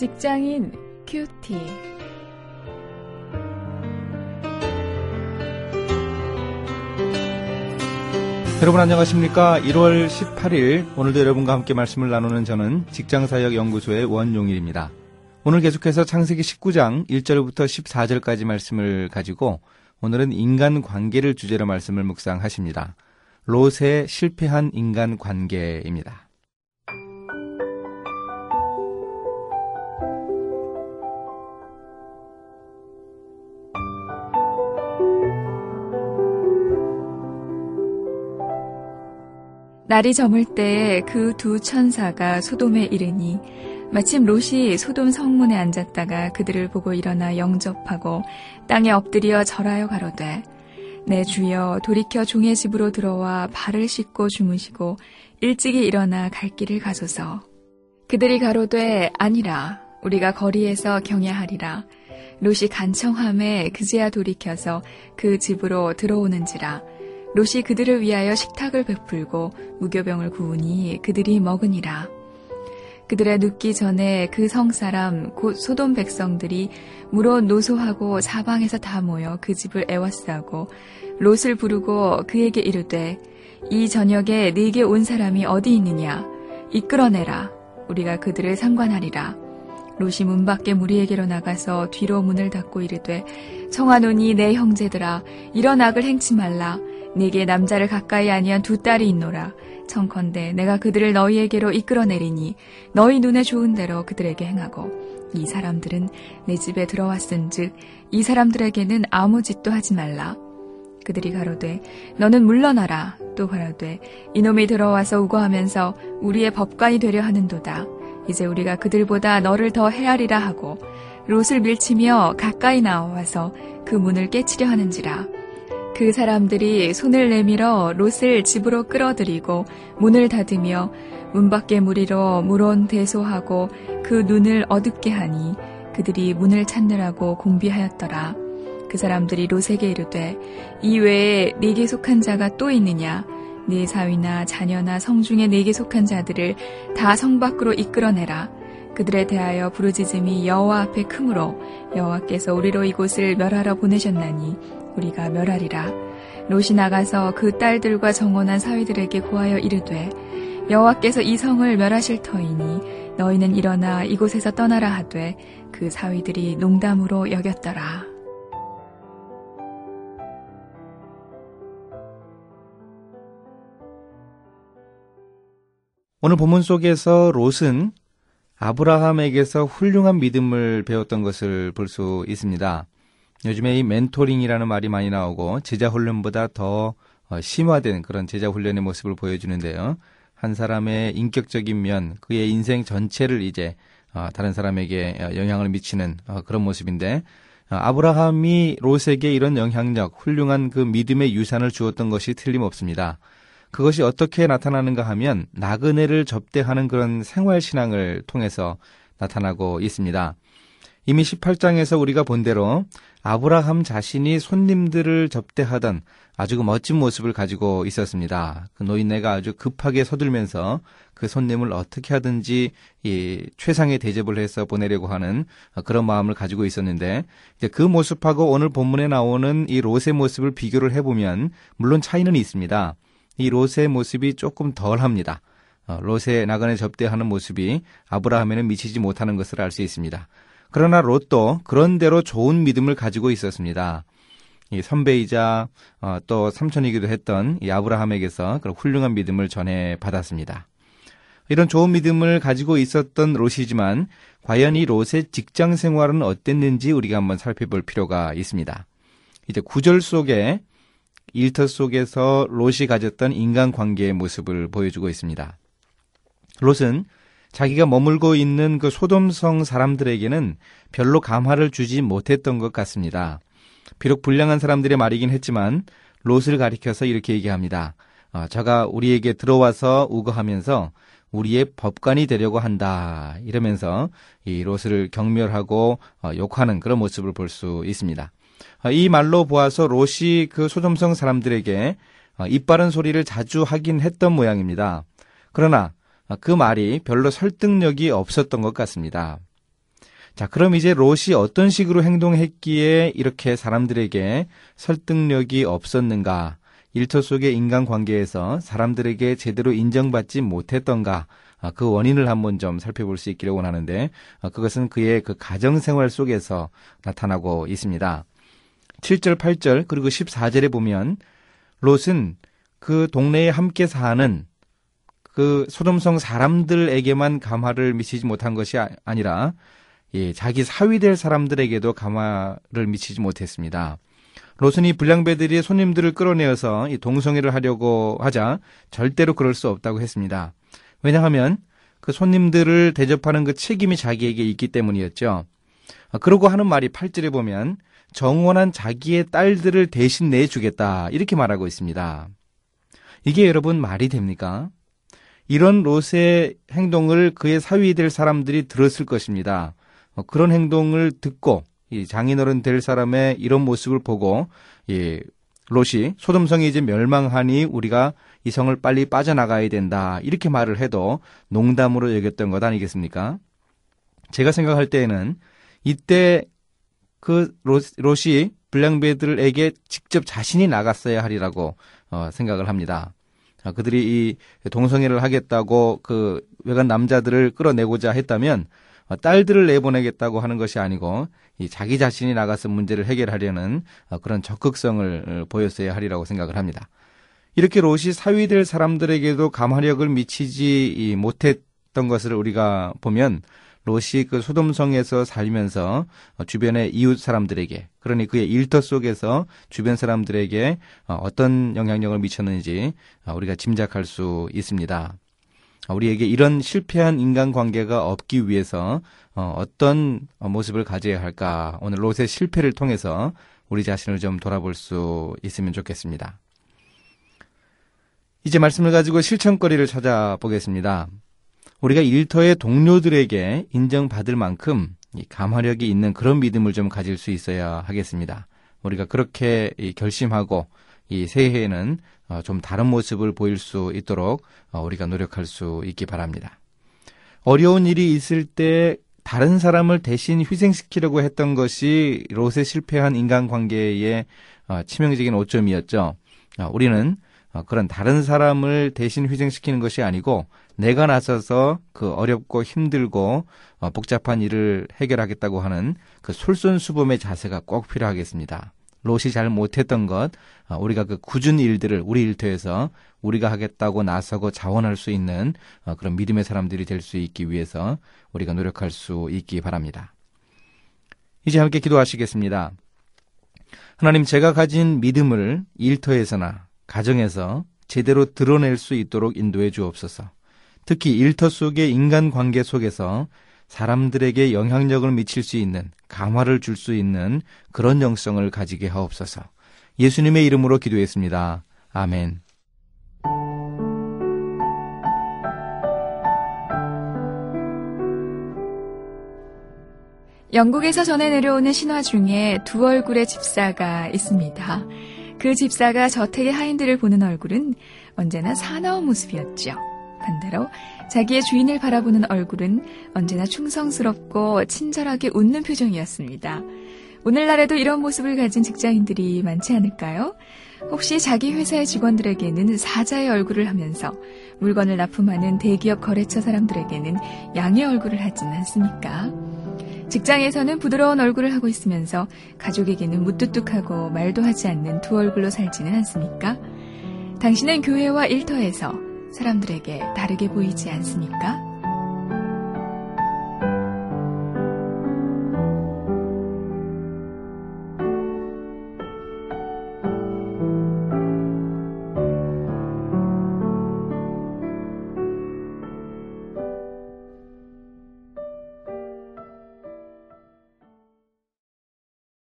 직장인 큐티. 여러분 안녕하십니까? 1월 18일 오늘도 여러분과 함께 말씀을 나누는 저는 직장사역연구소의 원용일입니다. 오늘 계속해서 창세기 19장 1절부터 14절까지 말씀을 가지고 오늘은 인간 관계를 주제로 말씀을 묵상하십니다. 롯의 실패한 인간 관계입니다. 날이 저물 때에 그두 천사가 소돔에 이르니 마침 롯이 소돔 성문에 앉았다가 그들을 보고 일어나 영접하고 땅에 엎드려 절하여 가로되 내 주여 돌이켜 종의 집으로 들어와 발을 씻고 주무시고 일찍이 일어나 갈 길을 가소서. 그들이 가로되 아니라 우리가 거리에서 경야하리라. 롯이 간청함에 그제야 돌이켜서 그 집으로 들어오는지라 롯이 그들을 위하여 식탁을 베풀고 무교병을 구우니 그들이 먹으니라. 그들의 눕기 전에 그 성 사람 곧 소돔 백성들이 물어 노소하고 사방에서 다 모여 그 집을 애워싸고 롯을 부르고 그에게 이르되 이 저녁에 네게 온 사람이 어디 있느냐? 이끌어내라. 우리가 그들을 상관하리라. 롯이 문 밖에 무리에게로 나가서 뒤로 문을 닫고 이르되 청하노니 내 형제들아 이런 악을 행치 말라 네게 남자를 가까이 아니한 두 딸이 있노라. 청컨대 내가 그들을 너희에게로 이끌어내리니 너희 눈에 좋은 대로 그들에게 행하고 이 사람들은 내 집에 들어왔은즉 이 사람들에게는 아무 짓도 하지 말라. 그들이 가로되 너는 물러나라. 또 가로되 이놈이 들어와서 우거하면서 우리의 법관이 되려 하는도다. 이제 우리가 그들보다 너를 더 헤아리라 하고 롯을 밀치며 가까이 나와서 그 문을 깨치려 하는지라. 그 사람들이 손을 내밀어 롯을 집으로 끌어들이고 문을 닫으며 문 밖에 무리로 물온 대소하고 그 눈을 어둡게 하니 그들이 문을 찾느라고 공비하였더라. 그 사람들이 롯에게 이르되 이 외에 네게 속한 자가 또 있느냐? 네 사위나 자녀나 성중에 네게 속한 자들을 다 성 밖으로 이끌어내라. 그들에 대하여 부르짖음이 여호와 앞에 크므로 여호와께서 우리로 이곳을 멸하러 보내셨나니 우리가 멸하리라. 롯이 나가서 그 딸들과 정원한 사위들에게 고하여 이르되 여호와께서 이 성을 멸하실 터이니 너희는 일어나 이곳에서 떠나라 하되 그 사위들이 농담으로 여겼더라. 오늘 본문 속에서 롯은 아브라함에게서 훌륭한 믿음을 배웠던 것을 볼 수 있습니다. 요즘에 이 멘토링이라는 말이 많이 나오고 제자 훈련보다 더 어, 심화된 그런 제자 훈련의 모습을 보여주는데요. 한 사람의 인격적인 면, 그의 인생 전체를 이제 어, 다른 사람에게 어, 영향을 미치는 그런 모습인데 아브라함이 롯에게 이런 영향력, 훌륭한 그 믿음의 유산을 주었던 것이 틀림없습니다. 그것이 어떻게 나타나는가 하면 나그네를 접대하는 그런 생활 신앙을 통해서 나타나고 있습니다. 이미 18장에서 우리가 본 대로 아브라함 자신이 손님들을 접대하던 아주 그 멋진 모습을 가지고 있었습니다. 그 노인네가 아주 급하게 서둘면서 그 손님을 어떻게 하든지 이 최상의 대접을 해서 보내려고 하는 그런 마음을 가지고 있었는데 이제 그 모습하고 오늘 본문에 나오는 이 롯의 모습을 비교를 해보면 물론 차이는 있습니다. 이 롯의 모습이 조금 덜합니다. 어, 롯의 나그네 접대하는 모습이 아브라함에는 미치지 못하는 것을 알 수 있습니다. 그러나 롯도 그런대로 좋은 믿음을 가지고 있었습니다. 이 선배이자 어, 또 삼촌이기도 했던 이 아브라함에게서 그런 훌륭한 믿음을 전해 받았습니다. 이런 좋은 믿음을 가지고 있었던 롯이지만 과연 이 롯의 직장 생활은 어땠는지 우리가 한번 살펴볼 필요가 있습니다. 이제 구절 속에 일터 속에서 롯이 가졌던 인간 관계의 모습을 보여주고 있습니다. 롯은 자기가 머물고 있는 그 소돔성 사람들에게는 별로 감화를 주지 못했던 것 같습니다. 비록 불량한 사람들의 말이긴 했지만 롯을 가리켜서 이렇게 얘기합니다. 어, 저가 우리에게 들어와서 우거하면서 우리의 법관이 되려고 한다. 이러면서 이 롯을 경멸하고 어, 욕하는 그런 모습을 볼 수 있습니다. 어, 이 말로 보아서 롯이 그 소돔성 사람들에게 어, 이빠른 소리를 자주 하긴 했던 모양입니다. 그러나 그 말이 별로 설득력이 없었던 것 같습니다. 자, 그럼 이제 롯이 어떤 식으로 행동했기에 이렇게 사람들에게 설득력이 없었는가? 일터 속의 인간관계에서 사람들에게 제대로 인정받지 못했던가? 아, 그 원인을 한번 좀 살펴볼 수 있기를 원하는데 아, 그것은 그의 그 가정생활 속에서 나타나고 있습니다. 7절, 8절 그리고 14절에 보면 롯은 그 동네에 함께 사는 그 소돔성 사람들에게만 감화를 미치지 못한 것이 아, 아니라 예, 자기 사위될 사람들에게도 감화를 미치지 못했습니다. 롯은 이 불량배들이 손님들을 끌어내어서 이 동성애를 하려고 하자 절대로 그럴 수 없다고 했습니다. 왜냐하면 그 손님들을 대접하는 그 책임이 자기에게 있기 때문이었죠. 아, 그러고 하는 말이 8절에 보면 정원한 자기의 딸들을 대신 내주겠다 이렇게 말하고 있습니다. 이게 여러분 말이 됩니까? 이런 롯의 행동을 그의 사위 될 사람들이 들었을 것입니다. 어, 그런 행동을 듣고 이 장인어른 될 사람의 이런 모습을 보고 이 롯이 소돔성이 이제 멸망하니 우리가 이 성을 빨리 빠져나가야 된다 이렇게 말을 해도 농담으로 여겼던 것 아니겠습니까? 제가 생각할 때에는 이때 그 롯이 불량배들에게 직접 자신이 나갔어야 하리라고 어, 생각을 합니다. 그들이 이 동성애를 하겠다고 그 외간 남자들을 끌어내고자 했다면 어, 딸들을 내보내겠다고 하는 것이 아니고 이 자기 자신이 나가서 문제를 해결하려는 어, 그런 적극성을 어, 보였어야 하리라고 생각을 합니다. 이렇게 롯이 사위될 사람들에게도 감화력을 미치지 못했던 것을 우리가 보면 롯이 그 소돔성에서 살면서 주변의 이웃 사람들에게 그러니 그의 일터 속에서 주변 사람들에게 어떤 영향력을 미쳤는지 우리가 짐작할 수 있습니다. 우리에게 이런 실패한 인간관계가 없기 위해서 어떤 모습을 가져야 할까 오늘 롯의 실패를 통해서 우리 자신을 좀 돌아볼 수 있으면 좋겠습니다. 이제 말씀을 가지고 실천거리를 찾아보겠습니다. 우리가 일터의 동료들에게 인정받을 만큼 감화력이 있는 그런 믿음을 좀 가질 수 있어야 하겠습니다. 우리가 그렇게 결심하고 이 새해에는 어, 좀 다른 모습을 보일 수 있도록 어, 우리가 노력할 수 있기 바랍니다. 어려운 일이 있을 때 다른 사람을 대신 희생시키려고 했던 것이 롯의 실패한 인간관계의 어, 치명적인 오점이었죠. 우리는 그런 다른 사람을 대신 희생시키는 것이 아니고 내가 나서서 그 어렵고 힘들고 복잡한 일을 해결하겠다고 하는 그 솔선수범의 자세가 꼭 필요하겠습니다. 롯이 잘 못했던 것, 어, 우리가 그 굳은 일들을 우리 일터에서 우리가 하겠다고 나서고 자원할 수 있는 어, 그런 믿음의 사람들이 될 수 있기 위해서 우리가 노력할 수 있기 바랍니다. 이제 함께 기도하시겠습니다. 하나님, 제가 가진 믿음을 일터에서나 가정에서 제대로 드러낼 수 있도록 인도해 주옵소서. 특히 일터 속의 인간 관계 속에서 사람들에게 영향력을 미칠 수 있는 강화를 줄 수 있는 그런 영성을 가지게 하옵소서. 예수님의 이름으로 기도했습니다. 아멘. 영국에서 전해 내려오는 신화 중에 두 얼굴의 집사가 있습니다. 그 집사가 저택의 하인들을 보는 얼굴은 언제나 사나운 모습이었죠. 반대로 자기의 주인을 바라보는 얼굴은 언제나 충성스럽고 친절하게 웃는 표정이었습니다. 오늘날에도 이런 모습을 가진 직장인들이 많지 않을까요? 혹시 자기 회사의 직원들에게는 사자의 얼굴을 하면서 물건을 납품하는 대기업 거래처 사람들에게는 양의 얼굴을 하지는 않습니까? 직장에서는 부드러운 얼굴을 하고 있으면서 가족에게는 무뚝뚝하고 말도 하지 않는 두 얼굴로 살지는 않습니까? 당신은 교회와 일터에서 사람들에게 다르게 보이지 않습니까?